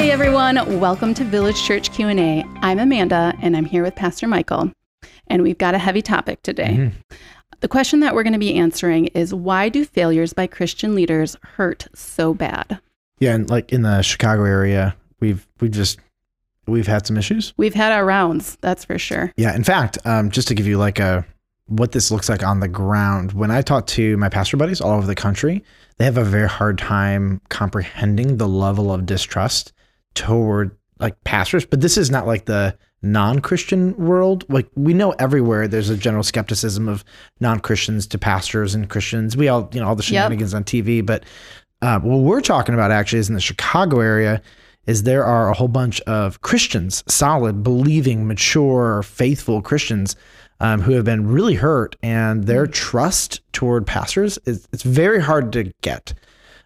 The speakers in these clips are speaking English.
Hey everyone, welcome to Village Church Q&A. I'm Amanda and I'm here with Pastor Michael. And we've got a heavy topic today. Mm-hmm. The question that we're going to be answering is why do failures by Christian leaders hurt so bad? Yeah, and like in the Chicago area, we've we've just we've had some issues. We've had our rounds, that's for sure. Yeah, in fact, um, just to give you like a what this looks like on the ground, when I talk to my pastor buddies all over the country, they have a very hard time comprehending the level of distrust toward like pastors. But this is not like the non-Christian world. Like we know everywhere there's a general skepticism of non-Christians to pastors and Christians. We all, you know, all the shenanigans on TV. But uh, what we're talking about actually is in the Chicago area is there are a whole bunch of Christians, solid, believing, mature, faithful Christians um, who have been really hurt, and their trust toward pastors is it's very hard to get.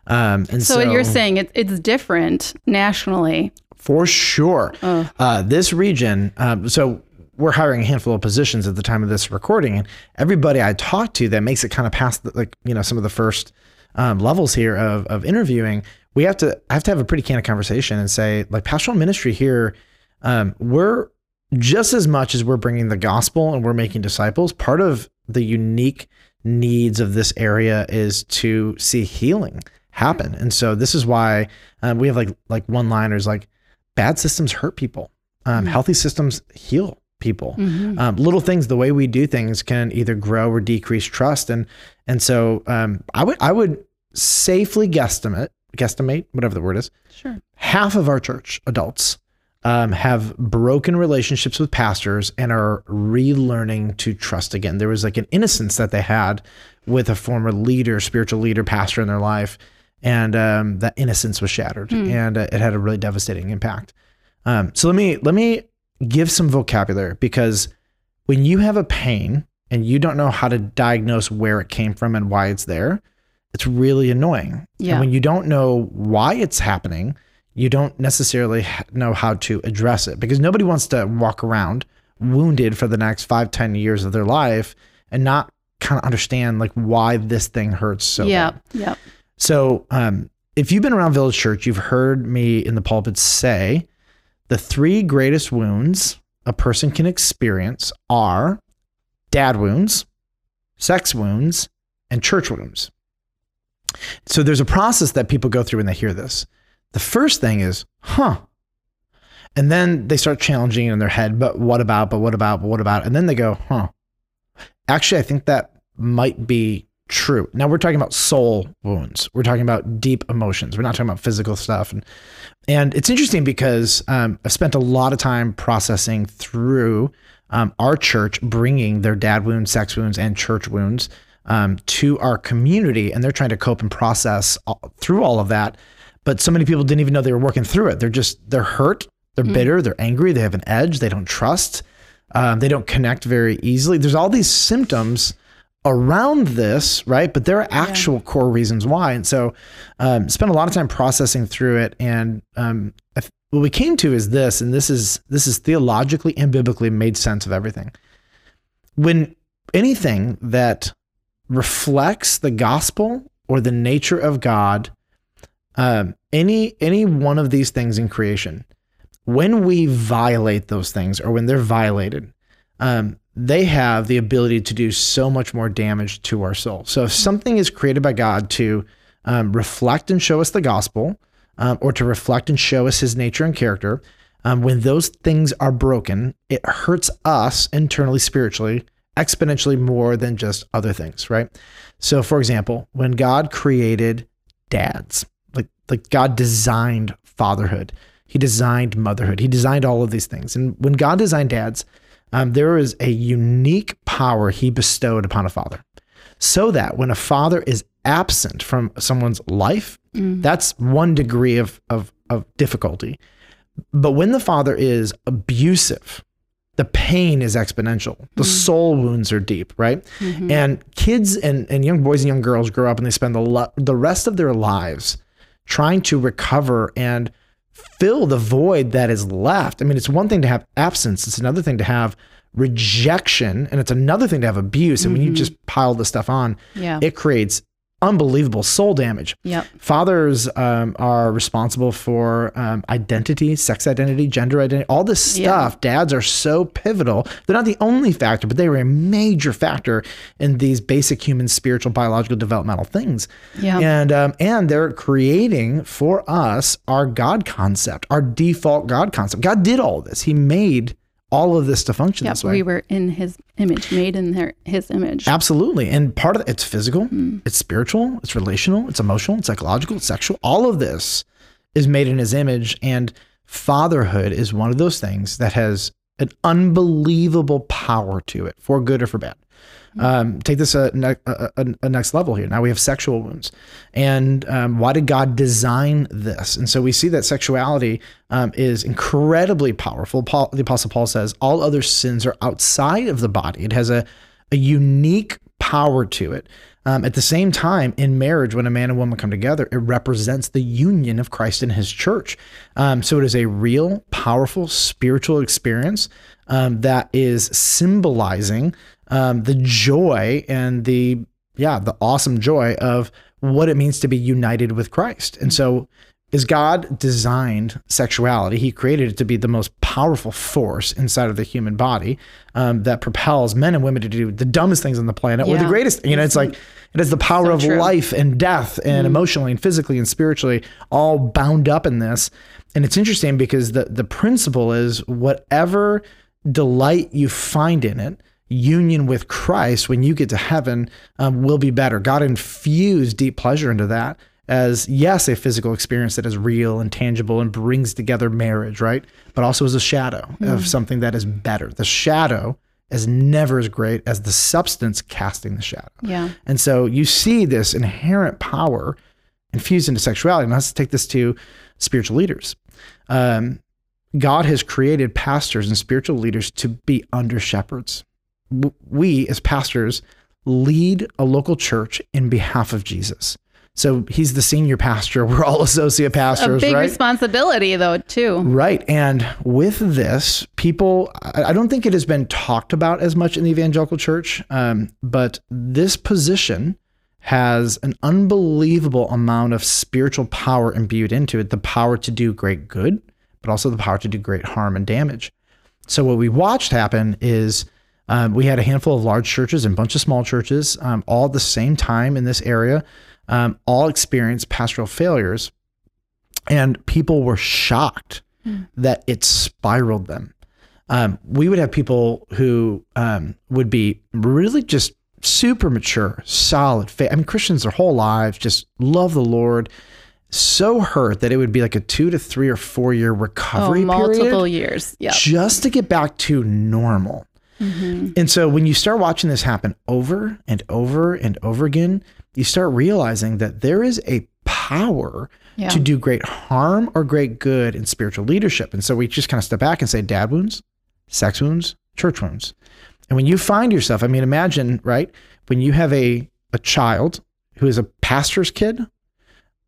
Um, and So, so, you're saying it, it's different nationally. for sure. Uh, this region, um, so we're hiring a handful of positions at the time of this recording, and everybody I talk to that makes it kind of past the, like you know some of the first um, levels here of of interviewing, we have to I have to have a pretty candid conversation and say like pastoral ministry here, um, we're just as much as we're bringing the gospel and we're making disciples. Part of the unique needs of this area is to see healing happen, and so this is why um, we have like like one liners like bad systems hurt people. Um, Healthy systems heal people. Um, little things, the way we do things, can either grow or decrease trust. And and so um, I would I would safely guesstimate guesstimate whatever the word is. Sure. Half of our church adults um, have broken relationships with pastors and are relearning to trust again. There was like an innocence that they had with a former leader, spiritual leader, pastor in their life, and um, that innocence was shattered, and uh, it had a really devastating impact. Um, so let me let me give some vocabulary because when you have a pain and you don't know how to diagnose where it came from and why it's there, it's really annoying. Yeah. And when you don't know why it's happening, you don't necessarily know how to address it because nobody wants to walk around wounded for the next five, ten years of their life and not kind of understand like why this thing hurts so yeah. bad. Yeah. So, um, if you've been around Village Church, you've heard me in the pulpit say the three greatest wounds a person can experience are dad wounds, sex wounds, and church wounds. So, there's a process that people go through when they hear this. The first thing is, huh. And then they start challenging it in their head, but what about, but what about, but what about? And then they go, huh. Actually, I think that might be true. Now we're talking about soul wounds. We're talking about deep emotions. We're not talking about physical stuff. And and it's interesting because um, I've spent a lot of time processing through um, our church, bringing their dad wounds, sex wounds, and church wounds um, to our community, and they're trying to cope and process all, through all of that. But so many people didn't even know they were working through it. They're just they're hurt, they're bitter, they're angry, they have an edge, they don't trust, um, they don't connect very easily. There's all these symptoms around this, right? But there are actual core reasons why. And so, um, spent a lot of time processing through it. And um, what we came to is this, and this is this is theologically and biblically made sense of everything. When anything that reflects the gospel or the nature of God, um, any any one of these things in creation, when we violate those things or when they're violated, um, they have the ability to do so much more damage to our soul. So if something is created by God to um, reflect and show us the gospel, um, or to reflect and show us His nature and character, um, when those things are broken, it hurts us internally, spiritually, exponentially more than just other things, right? So, for example, when God created dads, like like God designed fatherhood, He designed motherhood, He designed all of these things, and when God designed dads, um, there is a unique power He bestowed upon a father, so that when a father is absent from someone's life, mm. that's one degree of of of difficulty. But when the father is abusive, the pain is exponential. The mm. soul wounds are deep, right? Mm-hmm. And kids and, and young boys and young girls grow up and they spend the, lo- the rest of their lives trying to recover and fill the void that is left. I mean, it's one thing to have absence, it's another thing to have rejection, and it's another thing to have abuse. And when you mm-hmm. just pile this stuff on, Yeah. it creates unbelievable soul damage. Yep. Fathers um, are responsible for um, identity, sex identity, gender identity, all this Yeah. stuff. Dads are so pivotal. They're not the only factor, but they were a major factor in these basic human, spiritual, biological, developmental things. Yeah. And um, and they're creating for us our God concept, our default God concept. God did all this. He made all of this to function Yep. this way. We were in his image, made in their, his image. Absolutely. And part of it, it's physical, hmm. it's spiritual, it's relational, it's emotional, it's psychological, it's sexual. All of this is made in his image. And fatherhood is one of those things that has an unbelievable power to it, for good or for bad. Um, take this a, a, a, a next level here. Now we have sexual wounds. And um, why did God design this? And so we see that sexuality um, is incredibly powerful. Paul, the Apostle Paul says all other sins are outside of the body. It has a, a unique power to it. Um, at the same time, in marriage, when a man and woman come together, it represents the union of Christ and his church. Um, so it is a real, powerful spiritual experience um, that is symbolizing um, the joy and the, yeah, the awesome joy of what it means to be united with Christ. And so, as God designed sexuality, He created it to be the most powerful force inside of the human body um, that propels men and women to do the dumbest things on the planet or the greatest. You know, it's like it has the power So of true. life and death and emotionally and physically and spiritually all bound up in this. And it's interesting because the the principle is whatever delight you find in it, union with Christ when you get to heaven um, will be better. God infused deep pleasure into that as yes, a physical experience that is real and tangible and brings together marriage, right? But also as a shadow of something that is better. The shadow is never as great as the substance casting the shadow. Yeah. And so you see this inherent power infused into sexuality. Now let's take this to spiritual leaders. Um, God has created pastors and spiritual leaders to be under shepherds. We, as pastors, lead a local church in behalf of Jesus. So he's the senior pastor. We're all associate pastors. A big right? responsibility, though, too. Right. And with this, people, I I don't think it has been talked about as much in the evangelical church, um, but this position has an unbelievable amount of spiritual power imbued into it the power to do great good, but also the power to do great harm and damage. So, what we watched happen is um, we had a handful of large churches and a bunch of small churches, um, all at the same time in this area, um, all experienced pastoral failures and people were shocked that it spiraled them. Um, we would have people who um, would be really just super mature, solid faith. I mean, Christians their whole lives just love the Lord, so hurt that it would be like a two to three or four year Oh, recovery multiple period years. Yeah. just to get back to normal. Mm-hmm. And so when you start watching this happen over and over and over again, you start realizing that there is a power Yeah. to do great harm or great good in spiritual leadership. And so we just kind of step back and say dad wounds, sex wounds, church wounds. And when you find yourself, I mean, imagine, right? When you have a, a child who is a pastor's kid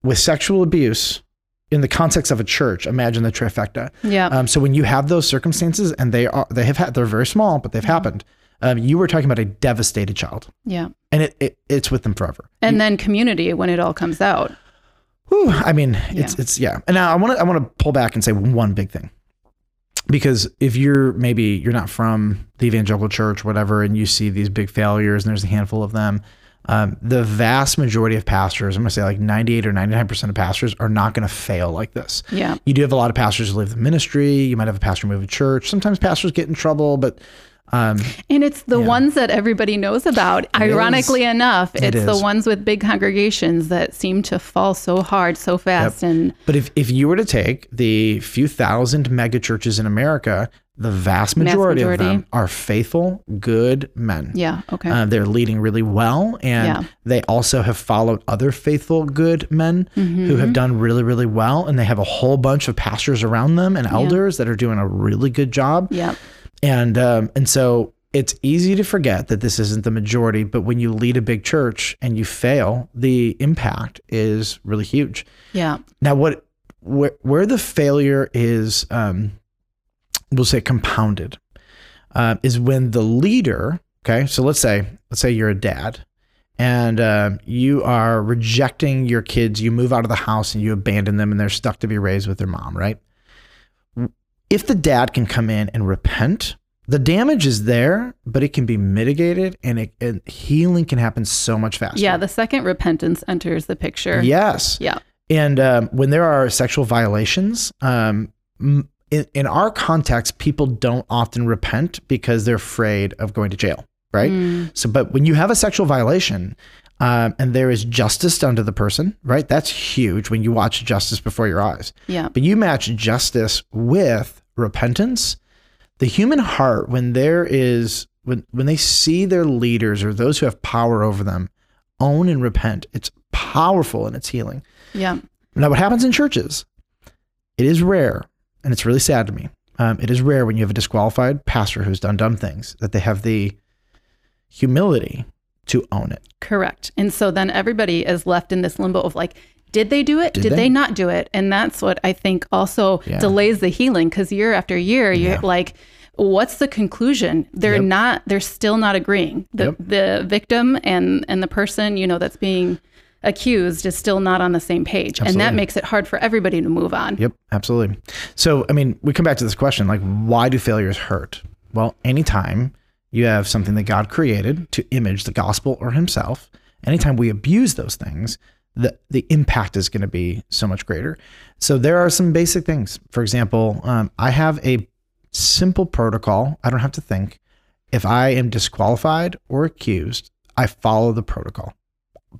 with sexual abuse in the context of a church, imagine the trifecta. Yeah. Um, so when you have those circumstances and they are, they have had, they're very small, but they've Mm-hmm. happened. Um, you were talking about a devastated child yeah. and it, it it's with them forever. And then community when it all comes out. Whew, I mean, it's Yeah. it's yeah. And now I want to I want to pull back and say one big thing, because if you're maybe you're not from the evangelical church, whatever, and you see these big failures, and there's a handful of them, um, the vast majority of pastors, I'm going to say like 98 or 99 percent of pastors, are not going to fail like this. Yeah. You do have a lot of pastors who leave the ministry. You might have a pastor move a church. Sometimes pastors get in trouble, but um, And it's the Yeah. ones that everybody knows about. Ironically enough, It it's the ones with big congregations that seem to fall so hard so fast. And But if, if you were to take the few thousand mega churches in America, the vast majority, majority. of them are faithful, good men. yeah, okay. Uh, they're leading really well, and Yeah. they also have followed other faithful, good men Mm-hmm. who have done really, really well. And they have a whole bunch of pastors around them and elders that are doing a really good job. yeah. And um, and so it's easy to forget that this isn't the majority, but when you lead a big church and you fail, the impact is really huge. Yeah. Now, what where where the failure is, um, we'll say compounded, uh, is when the leader. Okay, so let's say let's say you're a dad, and um, you are rejecting your kids, you move out of the house and you abandon them, and they're stuck to be raised with their mom, right? If the dad can come in and repent, the damage is there, but it can be mitigated, and, it, and healing can happen so much faster. Yeah, the second repentance enters the picture. Yes. Yeah. And um, when there are sexual violations, um, in, in our context, people don't often repent because they're afraid of going to jail, right? Mm. So, but when you have a sexual violation um, and there is justice done to the person, right? That's huge when you watch justice before your eyes. Yeah. But you match justice with repentance. The human heart, when there is, when, when they see their leaders or those who have power over them own and repent, it's powerful in its healing. Yeah. Now, what happens in churches? It is rare, and it's really sad to me. Um, it is rare when you have a disqualified pastor who's done dumb things that they have the humility to own it. Correct. And so then everybody is left in this limbo of like, did they do it? Did Did, they? they? not do it? And that's what I think also Yeah. delays the healing because year after year, you're Yeah. like, what's the conclusion? They're Yep. not, they're still not agreeing. The, Yep. the victim and, and the person, you know, that's being accused is still not on the same page. And that makes it hard for everybody to move on. Yep, absolutely. So, I mean, we come back to this question like, why do failures hurt? Well, anytime you have something that God created to image the gospel or himself, anytime we abuse those things, the, the impact is going to be so much greater. So, there are some basic things. For example, um, I have a simple protocol. I don't have to think. If I am disqualified or accused, I follow the protocol.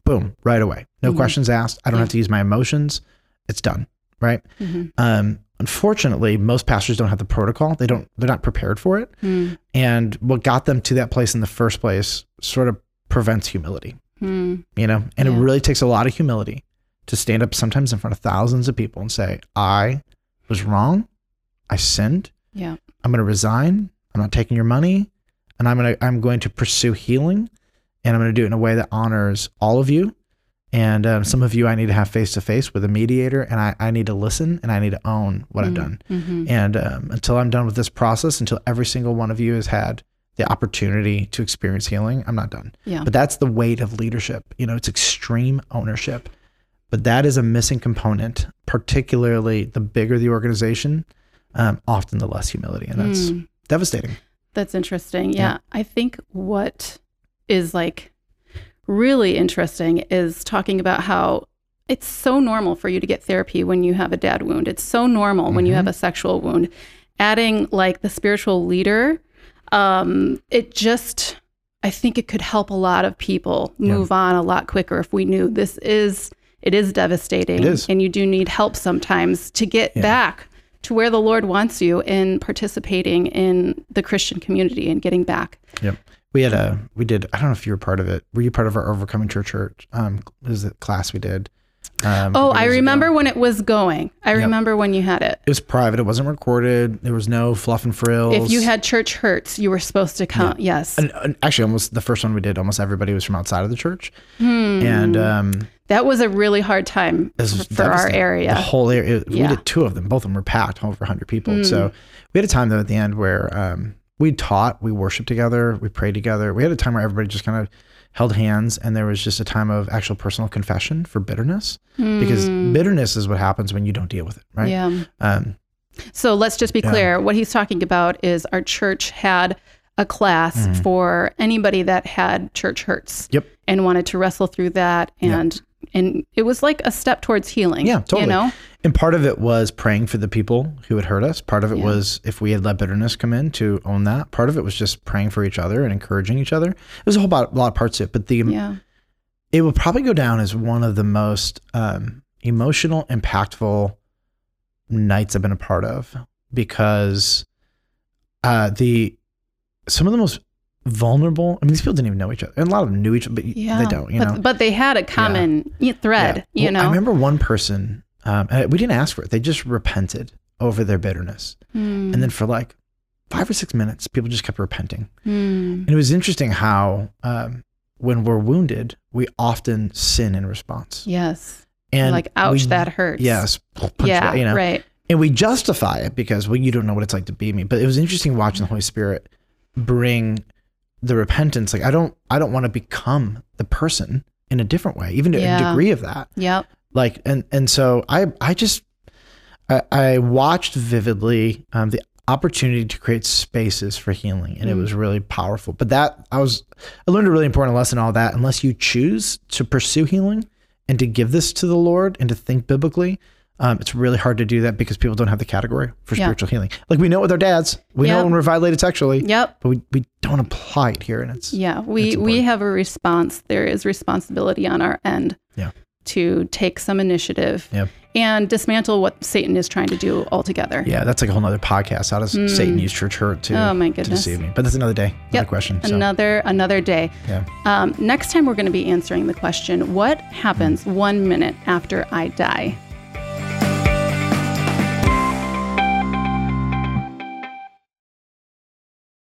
Boom, right away. No Mhm. questions asked. I don't Yeah. have to use my emotions. It's done, right? Mhm. Um, unfortunately, most pastors don't have the protocol. They don't. They're not prepared for it. Mm. And what got them to that place in the first place sort of prevents humility. Mm. You know, and it really takes a lot of humility to stand up sometimes in front of thousands of people and say, "I was wrong. I sinned. Yeah. I'm going to resign. I'm not taking your money, and I'm going to I'm going to pursue healing, and I'm going to do it in a way that honors all of you. And um, some of you, I need to have face to face with a mediator, and I, I need to listen and I need to own what I've done. Mhm. And um, until I'm done with this process, until every single one of you has had the opportunity to experience healing, I'm not done. Yeah. But that's the weight of leadership. You know, it's extreme ownership. But that is a missing component, particularly the bigger the organization, um, often the less humility. And that's Mm. devastating. That's interesting. Yeah. Yeah. I think what is like really interesting is talking about how it's so normal for you to get therapy when you have a dad wound. It's so normal when you have a sexual wound. Adding like the spiritual leader, um, it just, I think it could help a lot of people Yeah. move on a lot quicker if we knew this is, it is devastating. It is. And you do need help sometimes to get Yeah. back to where the Lord wants you in participating in the Christian community and getting back. Yep. We had a, we did, I don't know if you were part of it. Were you part of our Overcoming Church Church? Um, was it class we did? Um, Oh, I years ago. remember when it was going. I Yep. remember when you had it. It was private. It wasn't recorded. There was no fluff and frills. If you had church hurts, you were supposed to come. Yes. and, and actually, almost the first one we did, almost everybody was from outside of the church, Hmm. and um, that was a really hard time was for our area. The whole area. We Yeah. did two of them. Both of them were packed, over 100 people. Mm. So we had a time though at the end where um, we taught, we worshiped together, we prayed together. We had a time where everybody just kind of held hands, and there was just a time of actual personal confession for bitterness, because Hmm. bitterness is what happens when you don't deal with it, right? Yeah. Um, So let's just be Yeah. clear. What he's talking about is our church had a class Mhm. for anybody that had church hurts. Yep. And wanted to wrestle through that and and it was like a step towards healing. Yeah, totally. You know? And part of it was praying for the people who had hurt us. Part of it Yeah. was if we had let bitterness come in to own that. Part of it was just praying for each other and encouraging each other. It was a whole lot, lot of parts of it, but the Yeah. it will probably go down as one of the most um, emotional, impactful nights I've been a part of because uh, the some of the most vulnerable. I mean, these people didn't even know each other, and a lot of them knew each other, but Yeah. they don't. You but, know, but they had a common y- thread, Yeah. you Well, know. I remember one person, um, and we didn't ask for it. They just repented over their bitterness. Hmm. And then for like five or six minutes, people just kept repenting. Hmm. And it was interesting how um, when we're wounded, we often sin in response. Yes. And like, ouch, we- that hurts. Yes. yeah. you know, Right. and we justify it because well, you don't know what it's like to be me. But it was interesting watching the Holy Spirit bring the repentance, like I don't I don't want to become the person in a different way, even to a degree of that. Yep. Like and and so I I just I, I watched vividly um, the opportunity to create spaces for healing, and it Mm. was really powerful. But that I was I learned a really important lesson. All that unless you choose to pursue healing and to give this to the Lord and to think biblically. Um, it's really hard to do that because people don't have the category for Yeah. spiritual healing. Like we know it with our dads, we know when we're violated sexually, Yep. but we, we don't apply it here. And it's Yeah, we It's we have a response. There is responsibility on our end. Yeah. To take some initiative Yep. and dismantle what Satan is trying to do altogether. yeah, that's like a whole nother podcast. How does Satan use church hurt to, Mm. Oh, my to goodness. deceive me? But that's another day, another Yep. question. So, Another another day. yeah. Um, next time we're going to be answering the question: What happens one minute after I die?